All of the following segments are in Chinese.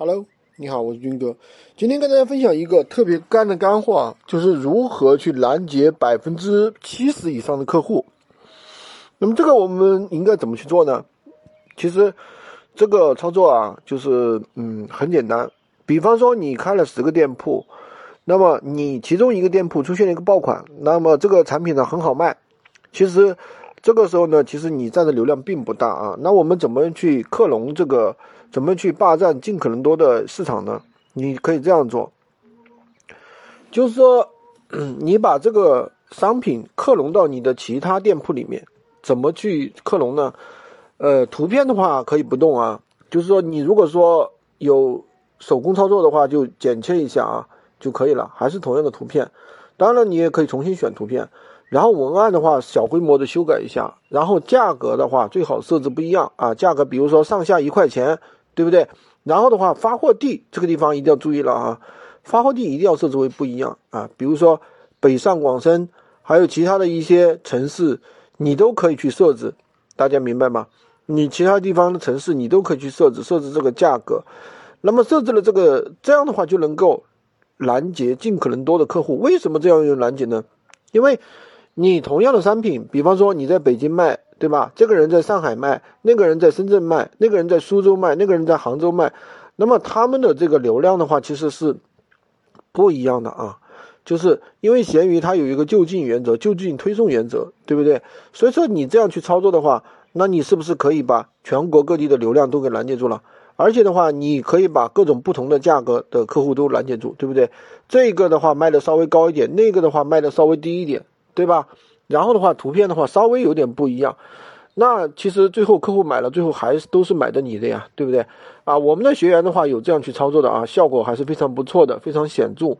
Hello，你好，我是军哥。今天跟大家分享一个特别干的干货啊，就是如何去拦截百分之七十以上的客户。那么这个我们应该怎么去做呢？其实这个操作啊，就是嗯很简单。比方说你开了十个店铺，那么你其中一个店铺出现了一个爆款，那么这个产品呢很好卖。其实这个时候呢，其实你占的流量并不大啊。那我们怎么去克隆这个？怎么去霸占尽可能多的市场呢？你可以这样做，就是说，你把这个商品克隆到你的其他店铺里面，怎么去克隆呢？呃，图片的话可以不动啊，就是说你如果说有手工操作的话，就剪切一下啊就可以了，还是同样的图片。当然了，你也可以重新选图片。然后文案的话，小规模的修改一下。然后价格的话，最好设置不一样啊，价格比如说上下一块钱。对不对？然后的话，发货地这个地方一定要注意了啊，发货地一定要设置为不一样啊。比如说北上广深，还有其他的一些城市，你都可以去设置，大家明白吗？你其他地方的城市，你都可以去设置设置这个价格。那么设置了这个，这样的话就能够拦截尽可能多的客户。为什么这样用拦截呢？因为你同样的商品，比方说你在北京卖。对吧？这个人在上海卖，那个人在深圳卖，那个人在苏州卖，那个人在杭州卖，那么他们的这个流量的话，其实是不一样的啊。就是因为闲鱼它有一个就近原则、就近推送原则，对不对？所以说你这样去操作的话，那你是不是可以把全国各地的流量都给拦截住了？而且的话，你可以把各种不同的价格的客户都拦截住，对不对？这个的话卖的稍微高一点，那个的话卖的稍微低一点，对吧？然后的话，图片的话稍微有点不一样，那其实最后客户买了，最后还是都是买的你的呀，对不对？啊，我们的学员的话有这样去操作的啊，效果还是非常不错的，非常显著。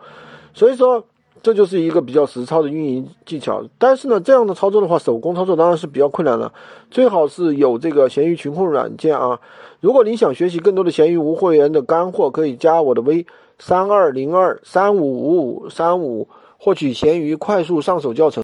所以说，这就是一个比较实操的运营技巧。但是呢，这样的操作的话，手工操作当然是比较困难了，最好是有这个闲鱼群控软件啊。如果你想学习更多的闲鱼无货源的干货，可以加我的微三二零二三五五五三五，获取闲鱼快速上手教程。